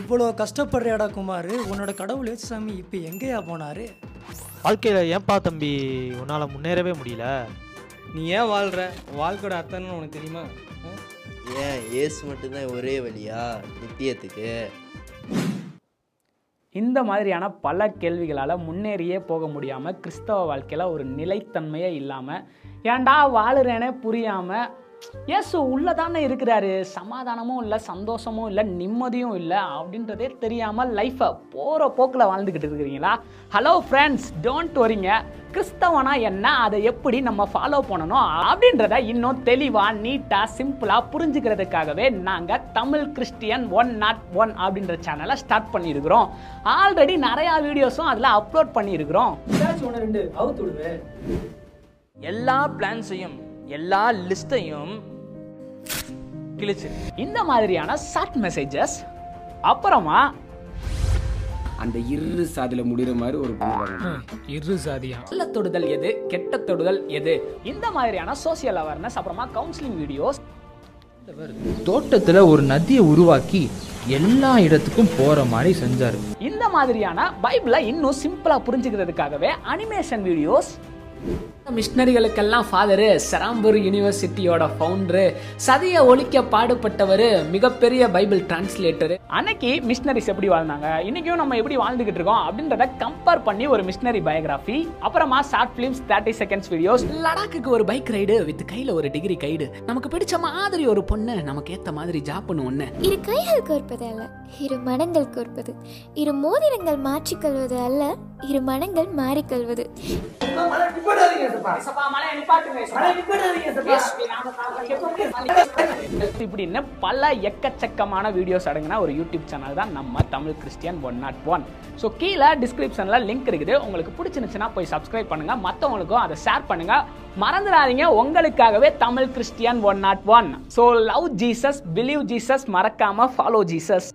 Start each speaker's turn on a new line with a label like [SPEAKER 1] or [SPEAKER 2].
[SPEAKER 1] இவ்வளோ கஷ்டப்படுறியாடா குமார். உன்னோட கடவுள் சாமி இப்போ எங்கேயா போனாரு?
[SPEAKER 2] வாழ்க்கையில் ஏன்பா தம்பி? உன்னால் முன்னேறவே முடியல.
[SPEAKER 3] நீ ஏன் வாழ்ற? வாழ்க்கையோட அர்த்தம்னு உனக்கு தெரியுமா?
[SPEAKER 4] ஏன் இயேசு மட்டும்தான் ஒரே வழியா நித்தியத்துக்கு?
[SPEAKER 5] இந்த மாதிரியான பல கேள்விகளால் முன்னேறியே போக முடியாமல் கிறிஸ்தவ வாழ்க்கையில் ஒரு நிலைத்தன்மையே இல்லாமல் ஏன்டா வாழுறேனே புரியாமல் இயேசு உள்ளே தானே இருக்கிறாரு. சமாதானமும் இல்லை சந்தோஷமும் இல்லை நிம்மதியும் இல்லை அப்படின்றதே தெரியாமல் லைஃப்பை போகிற போக்கில் வாழ்ந்துக்கிட்டு இருக்கிறீங்களா? ஹலோ ஃப்ரெண்ட்ஸ் டோன்ட் வரிங்க கிறிஸ்தவனா என்ன? அதை எப்படி நம்ம ஃபாலோ பண்ணணும்? அப்படின்றத இன்னும் தெளிவாக நீட்டாக சிம்பிளாக புரிஞ்சுக்கிறதுக்காகவே நாங்கள் Tamil Christian one not one அப்படின்ற சேனலை ஸ்டார்ட் பண்ணியிருக்கிறோம். ஆல்ரெடி நிறையா வீடியோஸும் அதில் அப்லோட் பண்ணியிருக்கிறோம். எல்லா பிளான்ஸையும் எல்லா லிஸ்ட்டையும் கிழிச்சு. இந்த மாதிரியான ஷார்ட் மெசேஜஸ் அப்புறமா
[SPEAKER 6] அந்த இரு சாதியில முடிகிற மாதிரி ஒரு
[SPEAKER 7] இரு சாதியா?
[SPEAKER 5] நல்ல தொடுதல் எது கெட்ட தொடுதல் எது? இந்த மாதிரியான சோசியல் அவேர்னஸ் அப்புறமா கவுன்சிலிங் வீடியோஸ்
[SPEAKER 7] தோட்டத்துல ஒரு நதியை உருவாக்கி எல்லா இடத்துக்கும் போற மாதிரி செஞ்சாரு.
[SPEAKER 5] இந்த மாதிரியான பைபிளை இன்னும் சிம்பிளா புரிஞ்சுக்கிறதுக்காகவே அனிமேஷன் வீடியோஸ் மிஷினரிகளுக்கெல்லாம் ஃபாதரு செராம்பூர் யூனிவர்சிட்டியோட ஃபவுண்டரு சதியை ஒழிக்க பாடுபட்டவர் மிகப்பெரிய பைபிள் டிரான்ஸ்லேட்டர். அன்னைக்கு மிஷினரிஸ் எப்படி வாழ்ந்தாங்க? இன்னைக்கும் நம்ம எப்படி வாழ்ந்துகிட்டு இருக்கோம் அப்படின்றத கம்பேர் பண்ணி ஒரு மிஷினரி பயோகிராஃபி அப்புறமா short films thirty seconds videos லடாக்குக்கு ஒரு பைக் ரைடு வித் கையில ஒரு டிகிரி கைடு. நமக்கு பிடிச்ச மாதிரி ஒரு பொண்ணு நமக்கு ஏத்த மாதிரி ஜாப்னு ஒண்ணு.
[SPEAKER 8] இரு கைகள் கோர்ப்பது அல்ல இரு மனங்கள் கோர்ப்பது இரு மோதிரங்கள் மாற்றிக்கொள்வது அல்ல இரு மனங்கள் மாறிக்கொள்வது
[SPEAKER 5] இப்படின்னு பல எக்கச்சக்கமான வீடியோஸ் அடங்கினா ஒரு யூடியூப் சேனல் தான் நம்ம Tamil Christian one not one so கீழே டிஸ்கிரிப்ஷனில் லிங்க் இருக்குது. உங்களுக்கு பிடிச்சிருந்துச்சுன்னா போய் சப்ஸ்கிரைப் பண்ணுங்க. மற்றவங்களுக்கும் அதை ஷேர் பண்ணுங்க. மறந்துடாதீங்க. உங்களுக்காகவே Tamil Christian one not one so love Jesus believe Jesus மறக்காம ஃபாலோ ஜீசஸ்